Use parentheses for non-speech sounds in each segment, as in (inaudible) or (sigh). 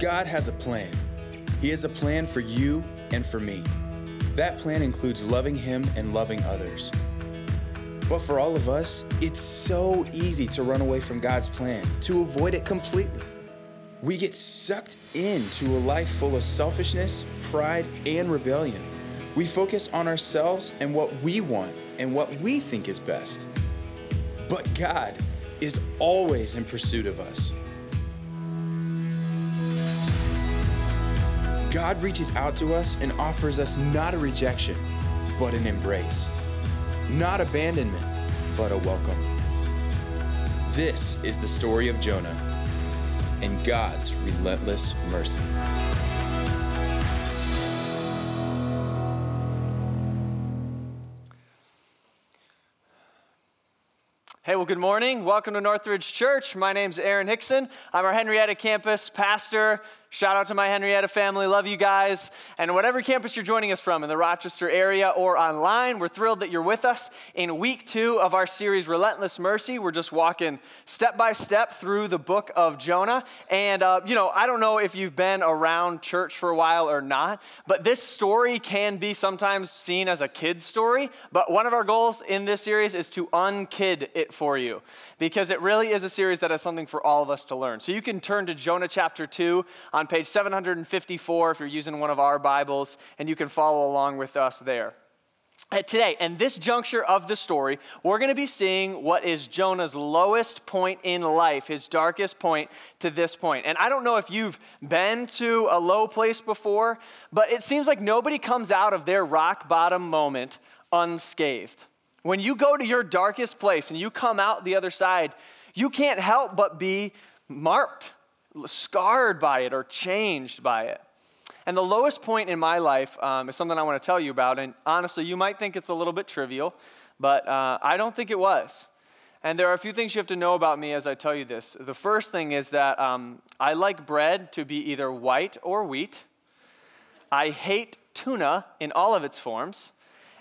God has a plan. He has a plan for you and for me. That plan includes loving Him and loving others. But for all of us, it's so easy to run away from God's plan, to avoid it completely. We get sucked into a life full of selfishness, pride, and rebellion. We focus on ourselves and what we want and what we think is best. But God is always in pursuit of us. God reaches out to us and offers us not a rejection, but an embrace. Not abandonment, but a welcome. This is the story of Jonah and God's relentless mercy. Hey, well, good morning. Welcome to Northridge Church. My name's Aaron Hickson. I'm our Henrietta campus pastor. Shout out to my Henrietta family. Love you guys. And whatever campus you're joining us from in the Rochester area or online, we're thrilled that you're with us in week two of our series, Relentless Mercy. We're just walking step by step through the book of Jonah. And, uh, you know, I don't know if you've been around church for a while or not, but this story can be sometimes seen as a kid's story. But one of our goals in this series is to unkid it for you because it really is a series that has something for all of us to learn. So you can turn to Jonah chapter 2 on page 754 if you're using one of our Bibles, and you can follow along with us there. Uh, today, in this juncture of the story, we're going to be seeing what is Jonah's lowest point in life, his darkest point to this point. And I don't know if you've been to a low place before, but it seems like nobody comes out of their rock bottom moment unscathed. When you go to your darkest place and you come out the other side, you can't help but be marked scarred by it or changed by it. And the lowest point in my life um, is something I want to tell you about. And honestly, you might think it's a little bit trivial, but uh, I don't think it was. And there are a few things you have to know about me as I tell you this. The first thing is that um, I like bread to be either white or wheat. I hate tuna in all of its forms.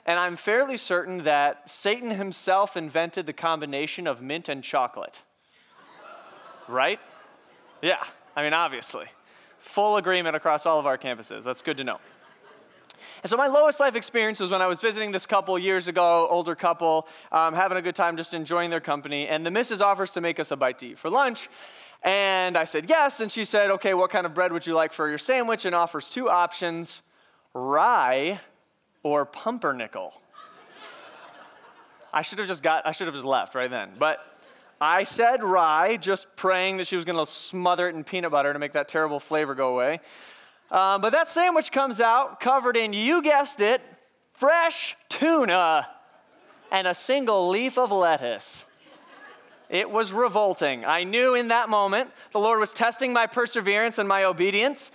And I'm fairly certain that Satan himself invented the combination of mint and chocolate. right? Yeah, I mean, obviously. Full agreement across all of our campuses. That's good to know. And so, my lowest life experience was when I was visiting this couple years ago, older couple, um, having a good time, just enjoying their company. And the missus offers to make us a bite to eat for lunch. And I said yes. And she said, okay, what kind of bread would you like for your sandwich? And offers two options rye or pumpernickel. I should have just got, I should have just left right then. But I said rye, just praying that she was going to smother it in peanut butter to make that terrible flavor go away. Um, but that sandwich comes out covered in, you guessed it, fresh tuna and a single leaf of lettuce. It was revolting. I knew in that moment the Lord was testing my perseverance and my obedience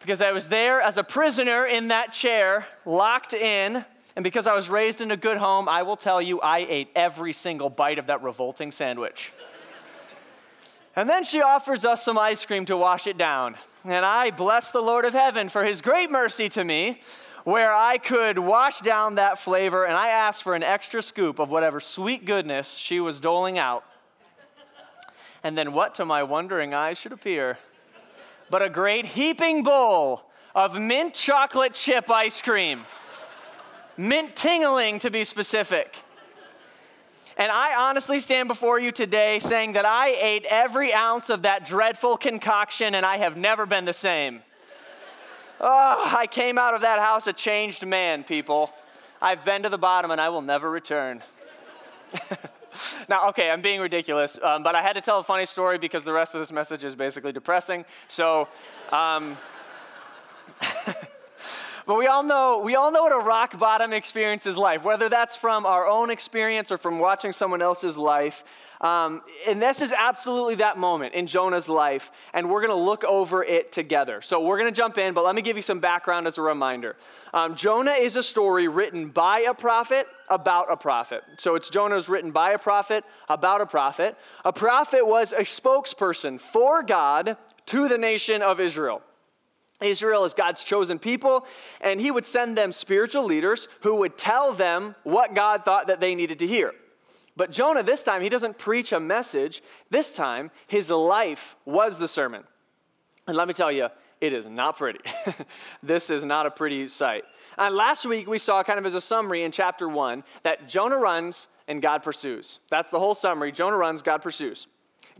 because I was there as a prisoner in that chair, locked in, and because I was raised in a good home, I will tell you, I ate every single bite of that revolting sandwich. and then she offers us some ice cream to wash it down. And I bless the Lord of heaven for his great mercy to me, where I could wash down that flavor. And I asked for an extra scoop of whatever sweet goodness she was doling out. And then what to my wondering eyes should appear? But a great heaping bowl of mint chocolate chip ice cream mint tingling to be specific. And I honestly stand before you today saying that I ate every ounce of that dreadful concoction and I have never been the same. Oh, I came out of that house a changed man, people. I've been to the bottom and I will never return. (laughs) now, okay, I'm being ridiculous, um, but I had to tell a funny story because the rest of this message is basically depressing. So, um, (laughs) But we all know we all know what a rock bottom experience is like, whether that's from our own experience or from watching someone else's life. Um, and this is absolutely that moment in Jonah's life, and we're going to look over it together. So we're going to jump in, but let me give you some background as a reminder. Um, Jonah is a story written by a prophet about a prophet. So it's Jonah's written by a prophet about a prophet. A prophet was a spokesperson for God to the nation of Israel. Israel is God's chosen people, and he would send them spiritual leaders who would tell them what God thought that they needed to hear. But Jonah, this time, he doesn't preach a message. This time, his life was the sermon. And let me tell you, it is not pretty. (laughs) this is not a pretty sight. And last week we saw, kind of as a summary in chapter one, that Jonah runs and God pursues. That's the whole summary. Jonah runs, God pursues.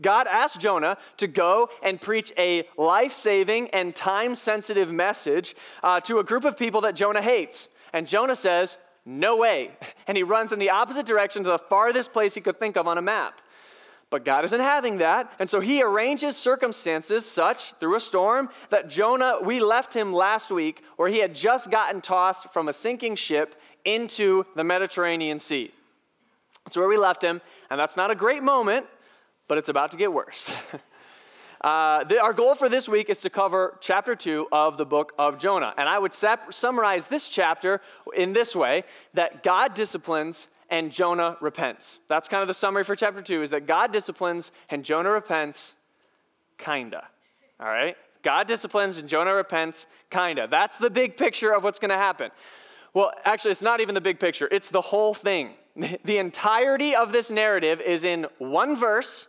God asked Jonah to go and preach a life saving and time sensitive message uh, to a group of people that Jonah hates. And Jonah says, No way. (laughs) And he runs in the opposite direction to the farthest place he could think of on a map. But God isn't having that. And so he arranges circumstances such through a storm that Jonah, we left him last week where he had just gotten tossed from a sinking ship into the Mediterranean Sea. That's where we left him. And that's not a great moment but it's about to get worse. (laughs) uh, the, our goal for this week is to cover chapter 2 of the book of Jonah. And I would sap- summarize this chapter in this way that God disciplines and Jonah repents. That's kind of the summary for chapter 2 is that God disciplines and Jonah repents, kinda. All right? God disciplines and Jonah repents, kinda. That's the big picture of what's to happen. Well, actually, it's not even the big picture, it's the whole thing. (laughs) The entirety of this narrative is in one verse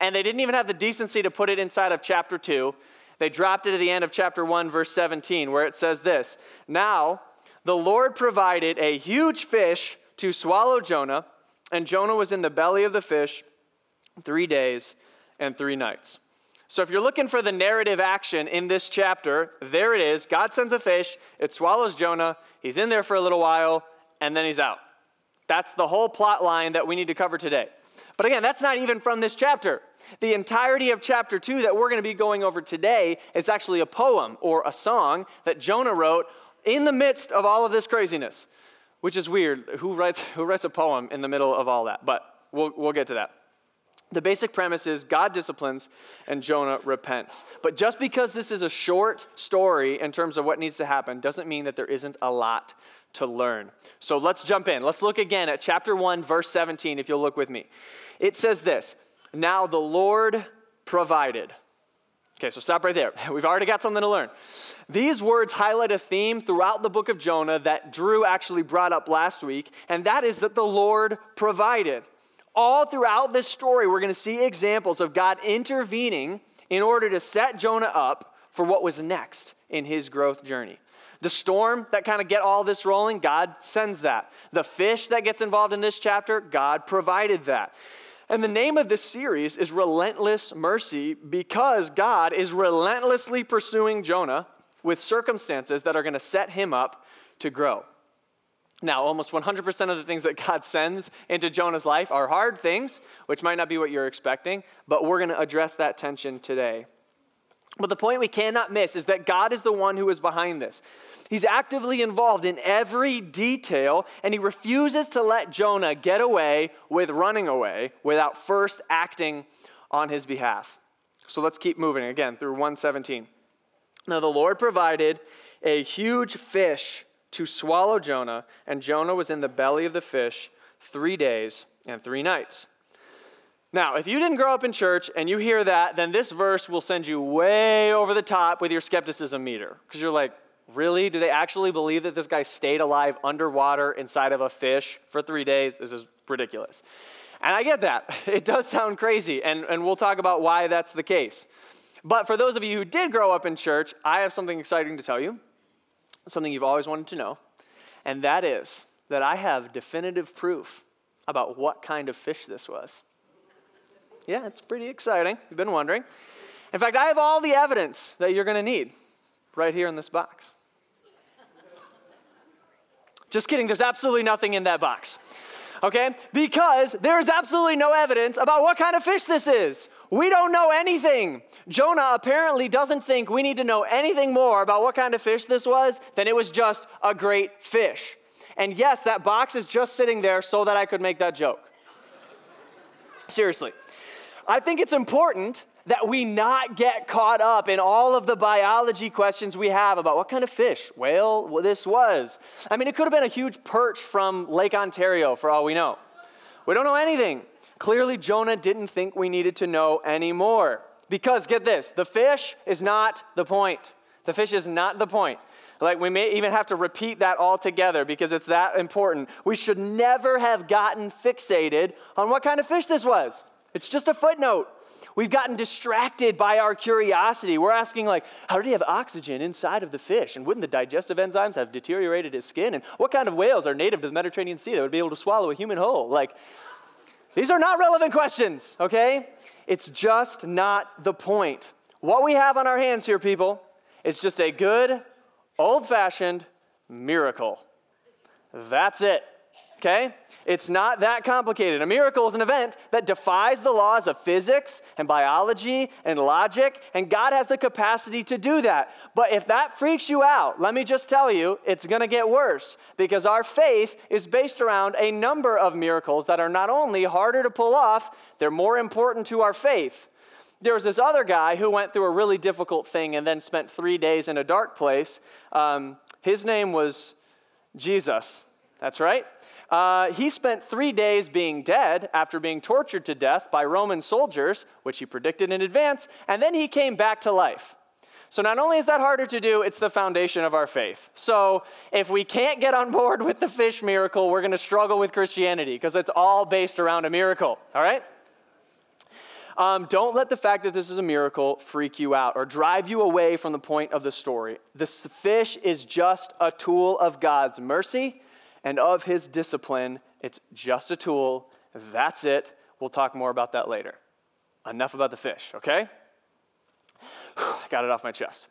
and they didn't even have the decency to put it inside of chapter 2. They dropped it at the end of chapter 1, verse 17, where it says this Now the Lord provided a huge fish to swallow Jonah, and Jonah was in the belly of the fish three days and three nights. So, if you're looking for the narrative action in this chapter, there it is. God sends a fish, it swallows Jonah, he's in there for a little while, and then he's out. That's the whole plot line that we need to cover today. But again, that's not even from this chapter. The entirety of chapter 2 that we're going to be going over today is actually a poem or a song that Jonah wrote in the midst of all of this craziness, which is weird. Who writes, who writes a poem in the middle of all that? But we'll, we'll get to that. The basic premise is God disciplines and Jonah repents. But just because this is a short story in terms of what needs to happen doesn't mean that there isn't a lot to learn. So let's jump in. Let's look again at chapter 1, verse 17, if you'll look with me. It says this Now the Lord provided. Okay, so stop right there. (laughs) We've already got something to learn. These words highlight a theme throughout the book of Jonah that Drew actually brought up last week, and that is that the Lord provided. All throughout this story, we're going to see examples of God intervening in order to set Jonah up for what was next in his growth journey. The storm that kind of get all this rolling, God sends that. The fish that gets involved in this chapter, God provided that. And the name of this series is Relentless Mercy because God is relentlessly pursuing Jonah with circumstances that are going to set him up to grow. Now, almost 100% of the things that God sends into Jonah's life are hard things, which might not be what you're expecting, but we're going to address that tension today. But the point we cannot miss is that God is the one who is behind this. He's actively involved in every detail, and he refuses to let Jonah get away with running away without first acting on his behalf. So let's keep moving again through 117. Now the Lord provided a huge fish to swallow Jonah, and Jonah was in the belly of the fish three days and three nights. Now, if you didn't grow up in church and you hear that, then this verse will send you way over the top with your skepticism meter. Because you're like, Really? Do they actually believe that this guy stayed alive underwater inside of a fish for three days? This is ridiculous. And I get that. (laughs) It does sound crazy, and, and we'll talk about why that's the case. But for those of you who did grow up in church, I have something exciting to tell you, something you've always wanted to know, and that is that I have definitive proof about what kind of fish this was. Yeah, it's pretty exciting. You've been wondering. In fact, I have all the evidence that you're going to need right here in this box. Just kidding, there's absolutely nothing in that box. Okay? Because there's absolutely no evidence about what kind of fish this is. We don't know anything. Jonah apparently doesn't think we need to know anything more about what kind of fish this was than it was just a great fish. And yes, that box is just sitting there so that I could make that joke. Seriously. I think it's important that we not get caught up in all of the biology questions we have about what kind of fish whale this was. I mean, it could have been a huge perch from Lake Ontario for all we know. We don't know anything. Clearly, Jonah didn't think we needed to know anymore. Because, get this, the fish is not the point. The fish is not the point. Like, we may even have to repeat that all together because it's that important. We should never have gotten fixated on what kind of fish this was. It's just a footnote. We've gotten distracted by our curiosity. We're asking, like, how did he have oxygen inside of the fish? And wouldn't the digestive enzymes have deteriorated his skin? And what kind of whales are native to the Mediterranean Sea that would be able to swallow a human whole? Like, these are not relevant questions, okay? It's just not the point. What we have on our hands here, people, is just a good, old fashioned miracle. That's it, okay? It's not that complicated. A miracle is an event that defies the laws of physics and biology and logic, and God has the capacity to do that. But if that freaks you out, let me just tell you, it's going to get worse because our faith is based around a number of miracles that are not only harder to pull off, they're more important to our faith. There was this other guy who went through a really difficult thing and then spent three days in a dark place. Um, his name was Jesus. That's right. Uh, he spent three days being dead after being tortured to death by Roman soldiers, which he predicted in advance, and then he came back to life. So, not only is that harder to do, it's the foundation of our faith. So, if we can't get on board with the fish miracle, we're going to struggle with Christianity because it's all based around a miracle, all right? Um, don't let the fact that this is a miracle freak you out or drive you away from the point of the story. The fish is just a tool of God's mercy and of his discipline. It's just a tool. That's it. We'll talk more about that later. Enough about the fish, okay? (sighs) I got it off my chest.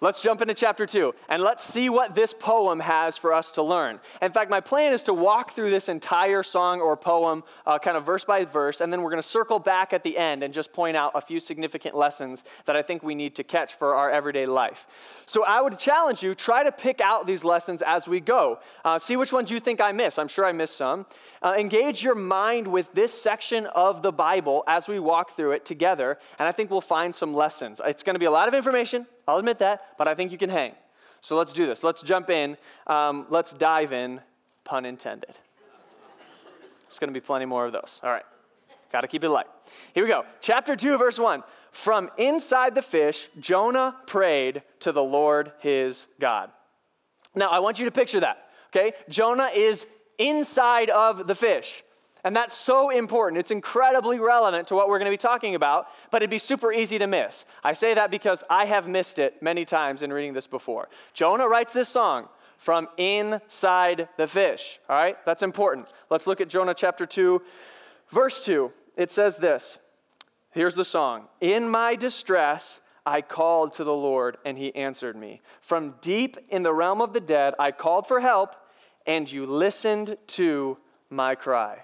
Let's jump into chapter two and let's see what this poem has for us to learn. In fact, my plan is to walk through this entire song or poem, uh, kind of verse by verse, and then we're going to circle back at the end and just point out a few significant lessons that I think we need to catch for our everyday life. So I would challenge you try to pick out these lessons as we go. Uh, see which ones you think I miss. I'm sure I missed some. Uh, engage your mind with this section of the Bible as we walk through it together, and I think we'll find some lessons. It's going to be a lot of information. I'll admit that, but I think you can hang. So let's do this. Let's jump in. Um, let's dive in, pun intended. There's going to be plenty more of those. All right. Got to keep it light. Here we go. Chapter 2, verse 1. From inside the fish, Jonah prayed to the Lord his God. Now, I want you to picture that, okay? Jonah is inside of the fish. And that's so important. It's incredibly relevant to what we're going to be talking about, but it'd be super easy to miss. I say that because I have missed it many times in reading this before. Jonah writes this song from inside the fish. All right? That's important. Let's look at Jonah chapter 2, verse 2. It says this Here's the song In my distress, I called to the Lord, and he answered me. From deep in the realm of the dead, I called for help, and you listened to my cry.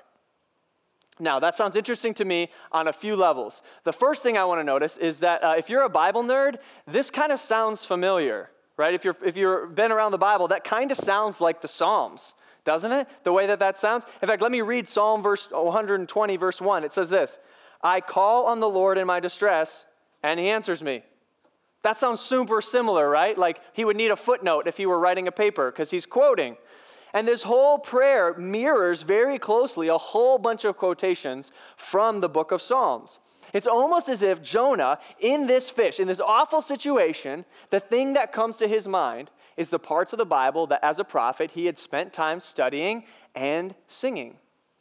Now, that sounds interesting to me on a few levels. The first thing I want to notice is that uh, if you're a Bible nerd, this kind of sounds familiar, right? If, you're, if you've been around the Bible, that kind of sounds like the Psalms, doesn't it? The way that that sounds. In fact, let me read Psalm verse 120, verse 1. It says this I call on the Lord in my distress, and he answers me. That sounds super similar, right? Like he would need a footnote if he were writing a paper because he's quoting. And this whole prayer mirrors very closely a whole bunch of quotations from the book of Psalms. It's almost as if Jonah, in this fish, in this awful situation, the thing that comes to his mind is the parts of the Bible that, as a prophet, he had spent time studying and singing.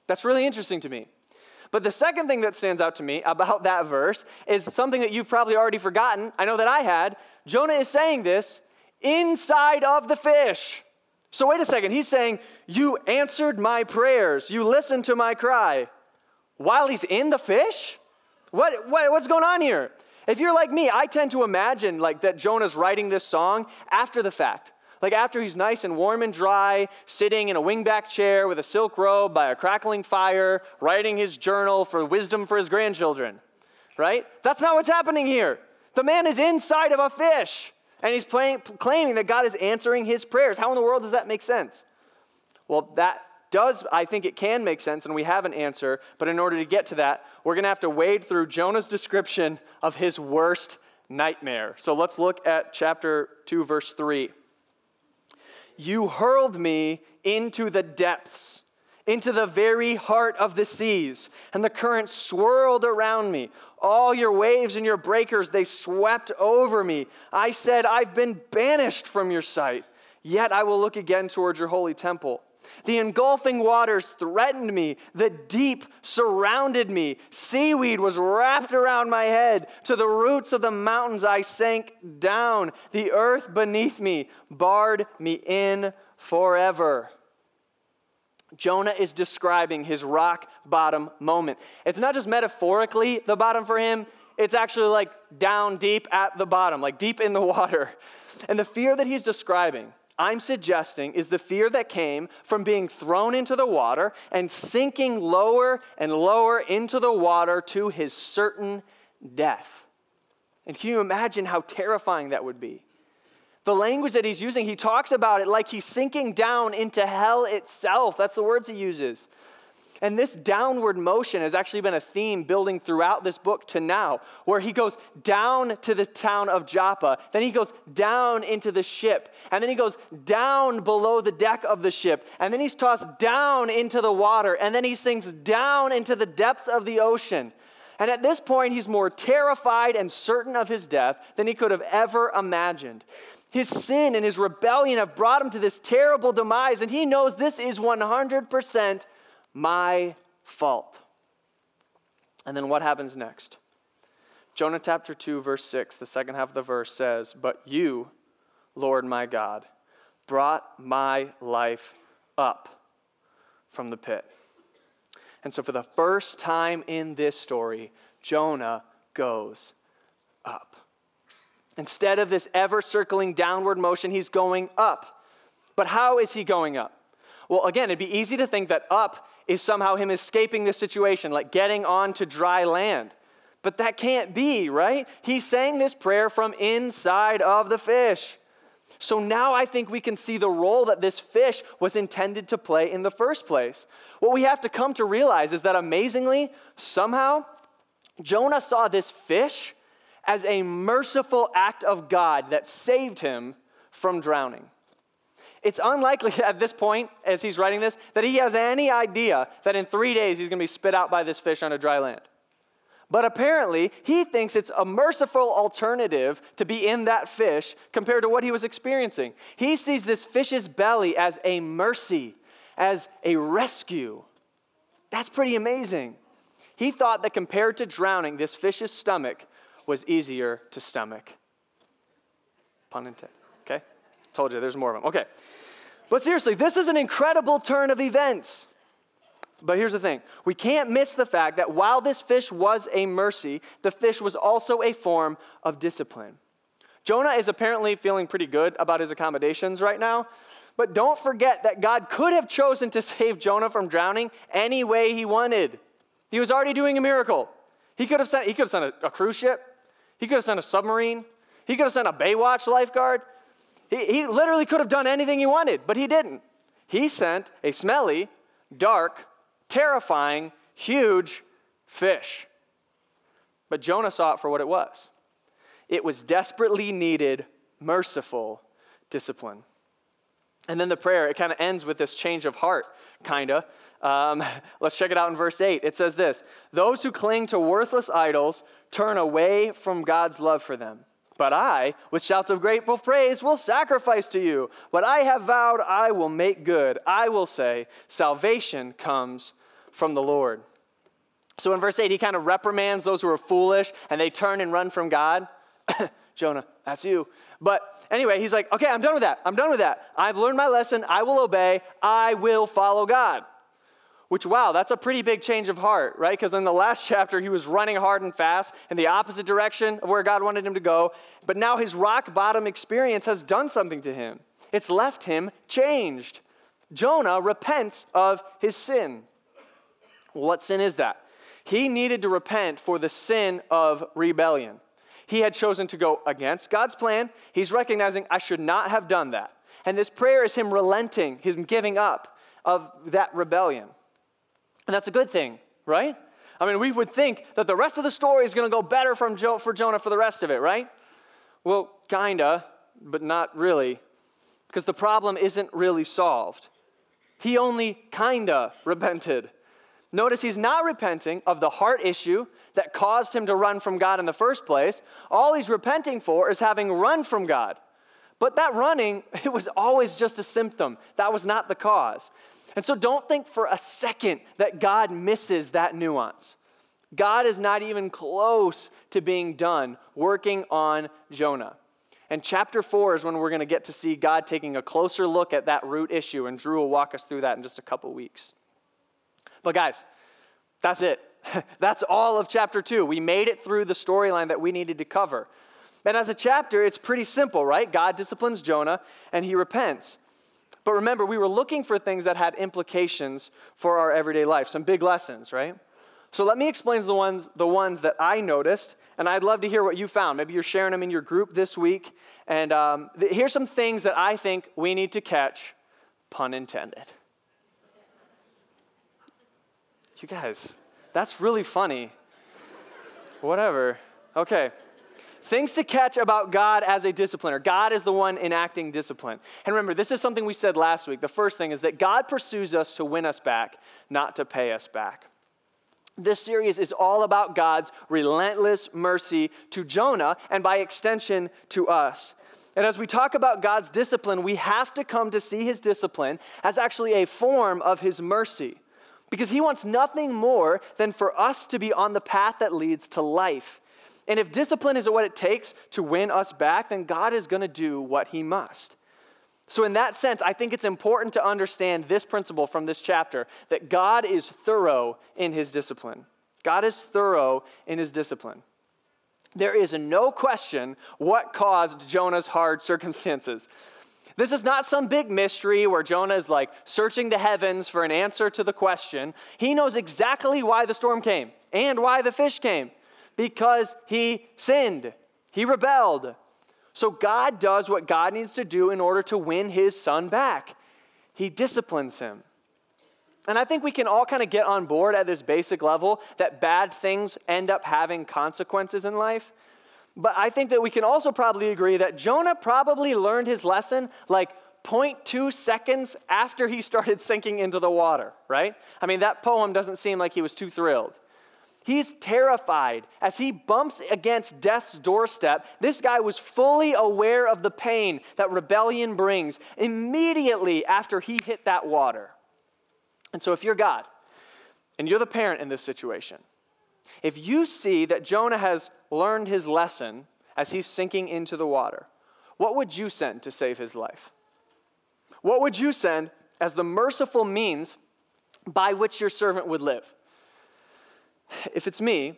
That's really interesting to me. But the second thing that stands out to me about that verse is something that you've probably already forgotten. I know that I had. Jonah is saying this inside of the fish. So, wait a second. He's saying, You answered my prayers. You listened to my cry while he's in the fish? What, what, what's going on here? If you're like me, I tend to imagine like that Jonah's writing this song after the fact. Like after he's nice and warm and dry, sitting in a wingback chair with a silk robe by a crackling fire, writing his journal for wisdom for his grandchildren. Right? That's not what's happening here. The man is inside of a fish. And he's playing, claiming that God is answering his prayers. How in the world does that make sense? Well, that does, I think it can make sense, and we have an answer. But in order to get to that, we're going to have to wade through Jonah's description of his worst nightmare. So let's look at chapter 2, verse 3. You hurled me into the depths, into the very heart of the seas, and the current swirled around me. All your waves and your breakers, they swept over me. I said, I've been banished from your sight, yet I will look again towards your holy temple. The engulfing waters threatened me. The deep surrounded me. Seaweed was wrapped around my head. To the roots of the mountains I sank down. The earth beneath me barred me in forever. Jonah is describing his rock bottom moment. It's not just metaphorically the bottom for him, it's actually like down deep at the bottom, like deep in the water. And the fear that he's describing, I'm suggesting, is the fear that came from being thrown into the water and sinking lower and lower into the water to his certain death. And can you imagine how terrifying that would be? The language that he's using, he talks about it like he's sinking down into hell itself. That's the words he uses. And this downward motion has actually been a theme building throughout this book to now, where he goes down to the town of Joppa, then he goes down into the ship, and then he goes down below the deck of the ship, and then he's tossed down into the water, and then he sinks down into the depths of the ocean. And at this point, he's more terrified and certain of his death than he could have ever imagined. His sin and his rebellion have brought him to this terrible demise, and he knows this is 100% my fault. And then what happens next? Jonah chapter 2, verse 6, the second half of the verse says, But you, Lord my God, brought my life up from the pit. And so, for the first time in this story, Jonah goes up. Instead of this ever circling downward motion, he's going up. But how is he going up? Well, again, it'd be easy to think that up is somehow him escaping the situation, like getting onto dry land. But that can't be, right? He's saying this prayer from inside of the fish. So now I think we can see the role that this fish was intended to play in the first place. What we have to come to realize is that amazingly, somehow, Jonah saw this fish as a merciful act of God that saved him from drowning. It's unlikely (laughs) at this point, as he's writing this, that he has any idea that in three days he's going to be spit out by this fish on a dry land. But apparently, he thinks it's a merciful alternative to be in that fish compared to what he was experiencing. He sees this fish's belly as a mercy, as a rescue. That's pretty amazing. He thought that compared to drowning, this fish's stomach was easier to stomach. Pun intended. Okay? Told you there's more of them. Okay. But seriously, this is an incredible turn of events. But here's the thing we can't miss the fact that while this fish was a mercy, the fish was also a form of discipline. Jonah is apparently feeling pretty good about his accommodations right now, but don't forget that God could have chosen to (laughs) save Jonah from drowning any way he wanted. He was already doing a miracle. He could have sent, he could have sent a, a cruise ship, he could have sent a submarine. He could have sent a Baywatch lifeguard. He, he literally could have done anything he wanted, but he didn't. He sent a smelly, dark, terrifying, huge fish. But Jonah saw it for what it was it was desperately needed, merciful discipline. And then the prayer, it kind of ends with this change of heart, kind of. Um, (laughs) let's check it out in verse 8. It says this Those who cling to worthless idols turn away from God's love for them. But I, with shouts of grateful praise, will sacrifice to you. What I have vowed, I will make good. I will say, Salvation comes from the Lord. So in verse 8, he kind of reprimands those who are foolish and they turn and run from God. (coughs) Jonah, that's you. But anyway, he's like, okay, I'm done with that. I'm done with that. I've learned my lesson. I will obey. I will follow God. Which, wow, that's a pretty big change of heart, right? Because in the last (laughs) chapter, he was running hard and fast in the opposite direction of where God wanted him to go. But now his rock bottom experience has done something to him, it's left him changed. Jonah repents of his sin. What sin is that? He needed to repent for the sin of rebellion. He had chosen to go against God's plan. He's recognizing, I should not have done that. And this prayer is him relenting, him giving up of that rebellion. And that's a good thing, right? I mean, we would think that the rest of the story is going to go better from jo- for Jonah for the rest of it, right? Well, kinda, but not really, because the problem isn't really solved. He only kinda repented. Notice he's not repenting of the heart issue that caused him to run from God in the first place. All he's repenting for is having run from God. But that running, (laughs) it was always just a symptom. That was not the cause. And so don't think for a second that God misses that nuance. God is not even close to being done working on Jonah. And chapter four is when we're going to get to see God taking a closer look at that root issue, and Drew will walk us through that in just a couple weeks. But, guys, that's it. (laughs) that's all of chapter two. We made it through the storyline that we needed to cover. And as a chapter, it's pretty simple, right? God disciplines Jonah and he repents. But remember, we were looking for things that had implications for our everyday life, some big lessons, right? So let me explain the ones, the ones that I noticed, and I'd love to hear what you found. Maybe you're sharing them in your group this week. And um, th- here's some things that I think we need to catch, pun intended. You guys, that's really funny. Whatever. Okay. Things to catch about God as a discipliner. God is the one enacting discipline. And remember, this is something we said last week. The first thing is that God pursues us to win us back, not to pay us back. This series is all about God's relentless mercy to Jonah and by extension to us. And as we talk about God's discipline, we have to come to see his discipline as actually a form of his mercy. Because he wants nothing more than for us to be on the path that leads to life. And if discipline is what it takes to win us back, then God is going to do what he must. So, in that sense, I think it's important to understand this principle from this chapter that God is thorough in his discipline. God is thorough in his discipline. There is no question what caused Jonah's hard circumstances. This is not some big mystery where Jonah is like searching the heavens for an answer to the question. He knows exactly why the storm came and why the fish came because he sinned, he rebelled. So God does what God needs to do in order to win his son back. He disciplines him. And I think we can all kind of get on board at this basic level that bad things end up having consequences in life. But I think that we can also probably agree that Jonah probably learned his lesson like 0.2 seconds after he started sinking into the water, right? I mean, that poem doesn't seem like he was too thrilled. He's terrified as he bumps against death's doorstep. This guy was fully aware of the pain that rebellion brings immediately after he hit that water. And so, if you're God and you're the parent in this situation, if you see that Jonah has learned his lesson as he's sinking into the water, what would you send to save his life? What would you send as the merciful means by which your servant would live? If it's me,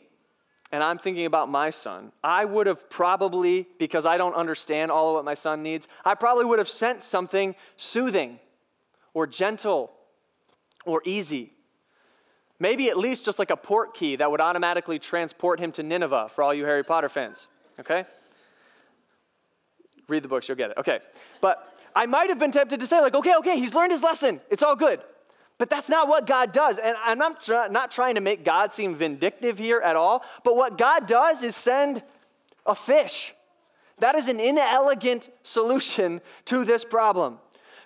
and I'm thinking about my son, I would have probably, because I don't understand all of what my son needs, I probably would have sent something soothing or gentle or easy. Maybe at least just like a Portkey that would automatically transport him to Nineveh for all you Harry Potter fans, okay? Read the books, you'll get it. Okay. But I might have been tempted to say, like, okay, okay, he's learned his lesson. It's all good. But that's not what God does. And I'm not, not trying to make God seem vindictive here at all. But what God does is send a fish. That is an inelegant solution to this problem.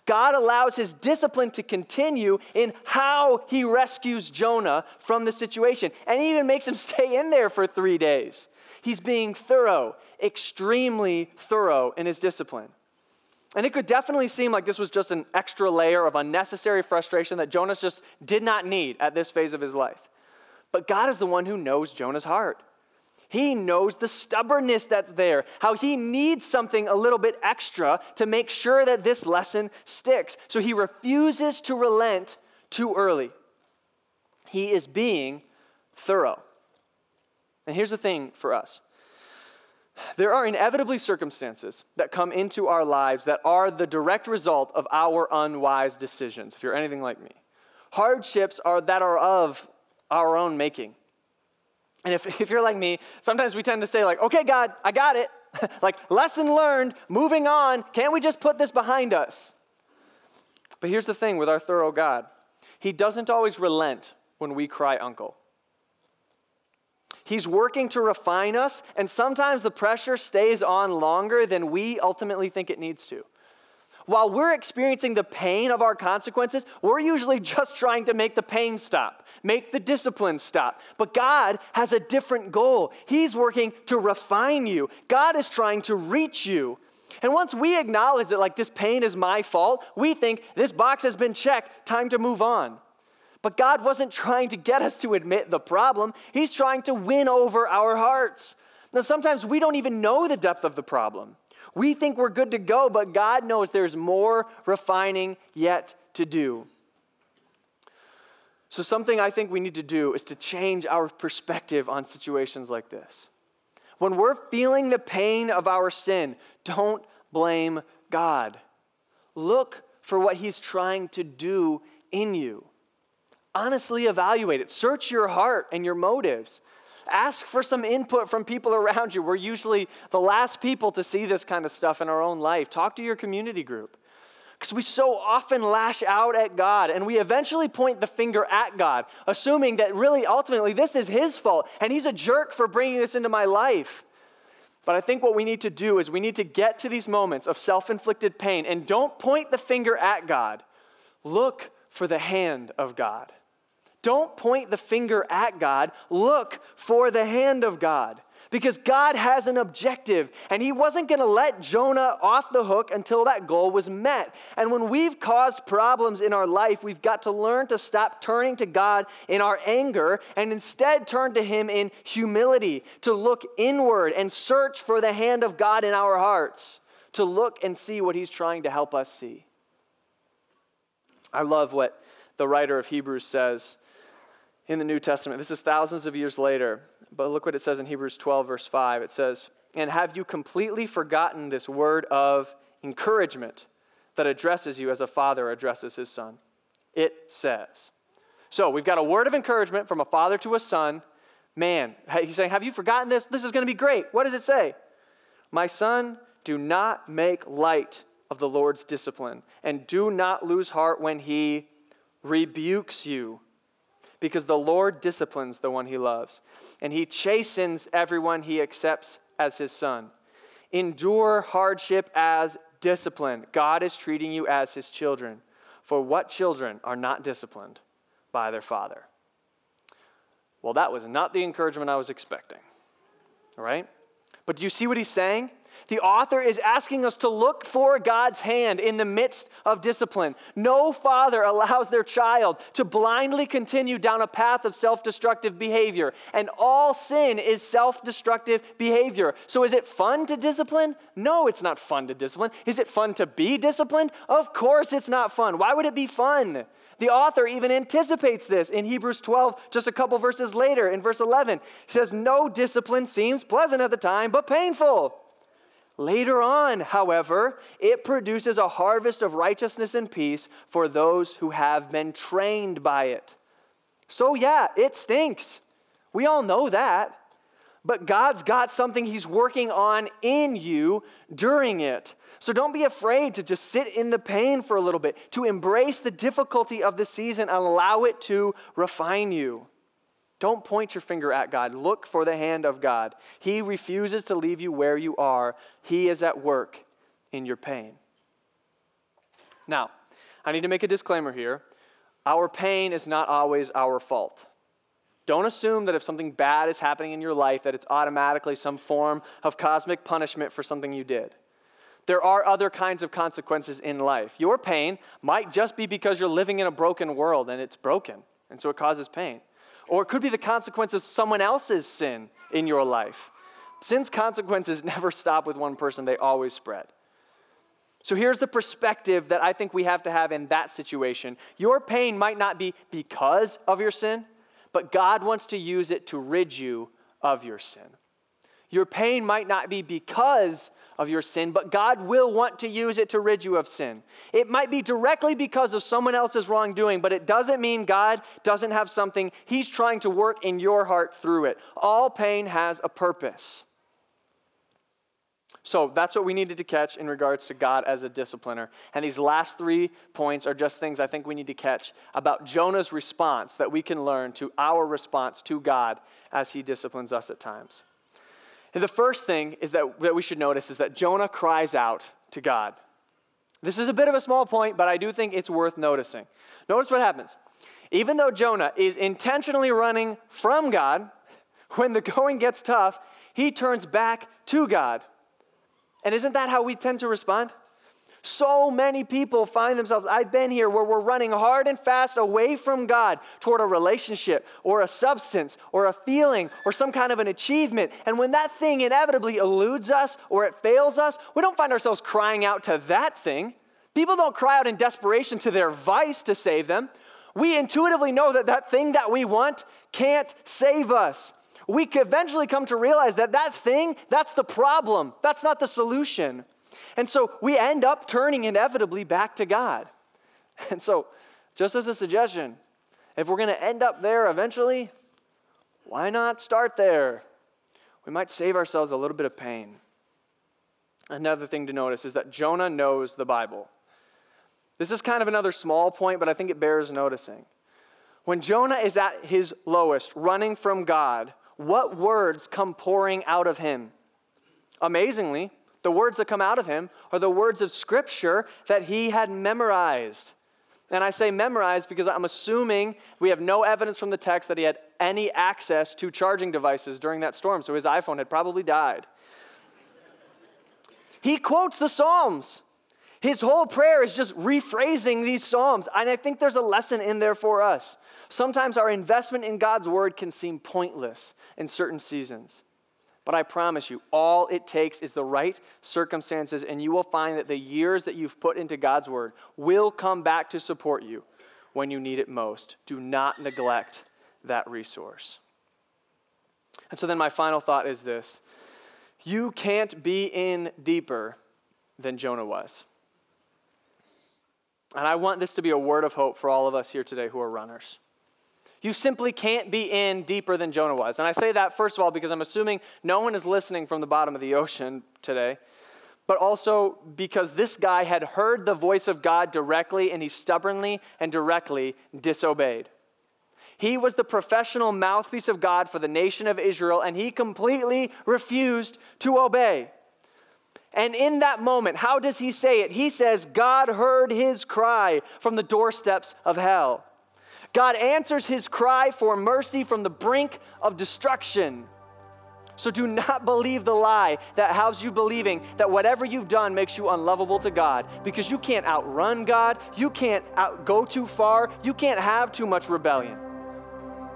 God allows his discipline to continue in how he rescues Jonah from the situation. And he even makes him (laughs) stay in there for three days. He's being thorough, extremely thorough in his discipline. And it could definitely seem like this was just an extra layer of unnecessary frustration that Jonas just did not need at this phase of his life. But God is the one who knows Jonah's heart. He knows the stubbornness that's there, how he needs something a little bit extra to make sure that this lesson sticks. So he refuses to relent too early. He is being thorough. And here's the thing for us there are inevitably circumstances that come into our lives that are the direct result of our unwise decisions, if you're anything like me. Hardships are that are of our own making. And if, (laughs) if you're like me, sometimes we tend to say, like, okay, God, I got it. (laughs) like, lesson learned, moving on. Can't we just put this behind us? But here's the thing with our thorough God He doesn't always relent when we cry uncle. He's working to refine us, and sometimes the pressure stays on longer than we ultimately think it needs to. While we're experiencing the pain of our consequences, we're usually (laughs) just trying to make the pain stop, make the discipline stop. But God has a different goal. He's working to refine you, God is trying to reach you. And once we acknowledge that, like, this pain is my fault, we think this box has been checked, time to move on. But God wasn't trying to get us to admit the problem, He's trying to win over our hearts. Now, sometimes we don't even know the depth of the problem. We think we're good to go, but God knows there's more refining yet to do. So, something I think we need to do is to change our perspective on situations like this. When we're feeling the pain of our sin, don't blame God. Look for what He's trying to do in you. Honestly evaluate it. Search your heart and your motives. Ask for some input from people around you. We're usually the last people to see this kind of stuff in our own life. Talk to your community group. Because we so often lash out at God and we eventually point the finger at God, assuming that really ultimately this is His fault and He's a jerk for bringing this into my life. But I think what we need to do is we need to get to these moments of self inflicted pain and don't point the finger at God. Look for the hand of God. Don't point the finger at God, look for the hand of God. Because God has an objective, and He wasn't going to let Jonah off the hook until that goal was met. And when we've caused problems in our life, we've got to learn to stop turning to God in our anger and instead turn to Him in humility, to look inward and search for the hand of God in our hearts, to look and see what He's trying to help us see. I love what the writer of Hebrews says in the New Testament. This is thousands of years later, but look what it says in Hebrews 12, verse 5. It says, And have you completely forgotten this word of encouragement that addresses you as a father addresses his son? It says. So we've got a word of encouragement from a father to a son. Man, he's saying, Have you forgotten this? This is going to be great. What does it say? My son, do not make light of the Lord's discipline, and do not lose heart when he rebukes you because the Lord disciplines the one he loves, and he chastens everyone he accepts as his son. Endure hardship as discipline. God is treating you as his children. For what children are not disciplined by their father? Well, that was not the encouragement I was expecting. All right? But do you see what he's saying? The author is asking us to look for God's hand in the midst of discipline. No father allows their child to blindly continue down a path of self destructive behavior, and all sin is self destructive behavior. So, is it fun to discipline? No, it's not fun to discipline. Is it fun to be disciplined? Of course, it's not fun. Why would it be fun? The author even anticipates this in Hebrews 12, just a couple verses later, in verse 11. He says, No discipline seems pleasant at the time, but painful. Later on, however, it produces a harvest of righteousness and peace for those who have been trained by it. So, yeah, it stinks. We all know that. But God's got something He's working on in you during it. So don't be afraid to just sit in the pain for a little bit, to embrace the difficulty of the season and allow it to refine you. Don't point your finger at God. Look for the hand of God. He refuses to leave you where you are, He is at work in your pain. Now, I need to make a disclaimer here. Our pain is not always our fault. Don't assume that if something bad is happening in your life that it's automatically some form of cosmic punishment for something you did. There are other kinds of consequences in life. Your pain might just be because you're living in a broken world and it's broken, and so it causes pain. Or it could be the consequence of someone else's sin in your life. Sin's consequences (laughs) never stop with one person, they always spread. So here's the perspective that I think we have to have in that situation. Your pain might not be because of your sin, but God wants to use it to rid you of your sin. Your pain might not be because of your sin, but God will want to use it to rid you of sin. It might be directly because of someone else's wrongdoing, but it doesn't mean God doesn't have something He's trying to work in your heart through it. All pain has a purpose. So that's what we needed to catch in regards to God as a discipliner. And these last three points are just things I think we need to catch about Jonah's response that we can learn to our response to God as he disciplines us at times. And the first thing is that, that we should notice is that Jonah cries out to God. This is a bit of a small point, but I do think it's worth noticing. Notice what happens. Even though Jonah is intentionally running from God, (laughs) when the going gets tough, he turns back to God. And isn't that how we tend to respond? So many people find themselves, I've been here where we're running hard and fast away from God toward a relationship or a substance or a feeling or some kind of an achievement. And when that thing inevitably eludes us or it fails us, we don't find ourselves crying out to that thing. People don't cry out in desperation to their vice to save them. We intuitively know that that thing that we want can't save us. We eventually come to realize that that thing, that's the problem. That's not the solution. And so we end up turning inevitably back to God. (laughs) And so, just as a suggestion, if we're going to end up there eventually, why not start there? We might save ourselves a little bit of pain. Another thing to notice is that Jonah knows the Bible. This is kind of another small point, but I think it bears noticing. When Jonah is at his lowest, running from God, what words come pouring out of him? Amazingly, the words that come out of him are the words of Scripture that he had memorized. And I say memorized because I'm assuming we have no evidence from the text that he had any access to charging devices during that storm, so his iPhone had probably died. he quotes the Psalms. His whole prayer is just rephrasing these Psalms. And I think there's a lesson in there for us. Sometimes our investment in God's word can seem pointless in certain seasons. But I promise you, all it takes is the right circumstances, and you will find that the years that you've put into God's word will come back to support you when you need it most. Do not neglect that resource. And so then, my final thought is this you can't be in deeper than Jonah was. And I want this to be a word of hope for all of us here today who are runners. You simply can't be in deeper than Jonah was. And I say that, first of all, because I'm assuming no one is listening from the bottom of the ocean today, but also because this guy had heard the voice of God directly and he stubbornly and directly disobeyed. He was the professional mouthpiece of God for the nation of Israel, and he completely refused to obey. And in that moment, how does he say it? He says, God heard his cry from the doorsteps of hell. God answers his cry for mercy from the brink of destruction. So do not believe the lie that has you believing that whatever you've done makes you unlovable to God because you can't outrun God, you can't out, go too far, you can't have too much rebellion.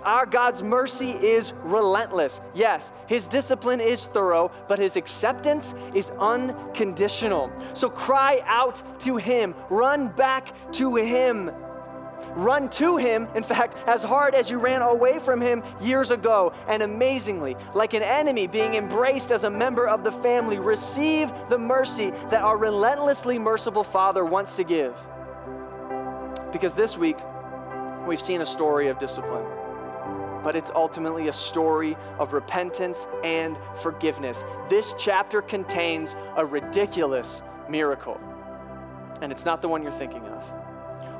Our God's mercy is relentless. Yes, His discipline is thorough, but His acceptance is unconditional. So cry out to Him, run back to Him. Run to him, in fact, as hard as you ran away from him years ago. And amazingly, like an enemy being embraced as a member of the family, receive the mercy that our relentlessly merciful Father wants to give. Because this week, we've seen a story of discipline, but it's ultimately a story of repentance and forgiveness. This chapter contains a ridiculous miracle, and it's not the one you're thinking of.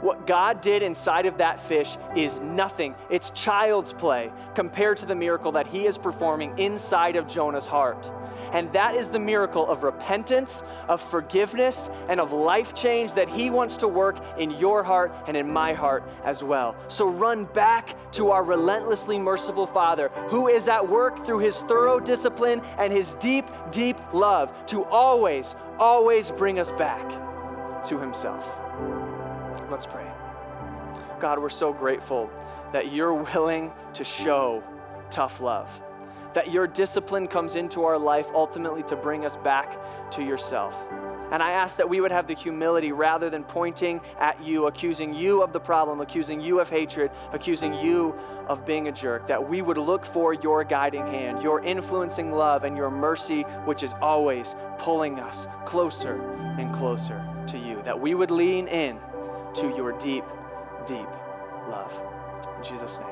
What God did inside of that fish is nothing. It's child's play compared to the miracle that He is performing inside of Jonah's heart. And that is the miracle of repentance, of forgiveness, and of life change that He wants to work in your heart and in my heart as well. So run back to our relentlessly merciful Father, who is at work through His thorough discipline and His deep, deep love to always, always bring us back to Himself. Let's pray. God, we're so grateful that you're willing to show tough love, that your discipline comes into our life ultimately to bring us back to yourself. And I ask that we would have the humility rather than pointing at you, accusing you of the problem, accusing you of hatred, accusing you of being a jerk, that we would look for your guiding hand, your influencing love, and your mercy, which is always pulling us closer and closer to you, that we would lean in to your deep, deep love. In Jesus' name.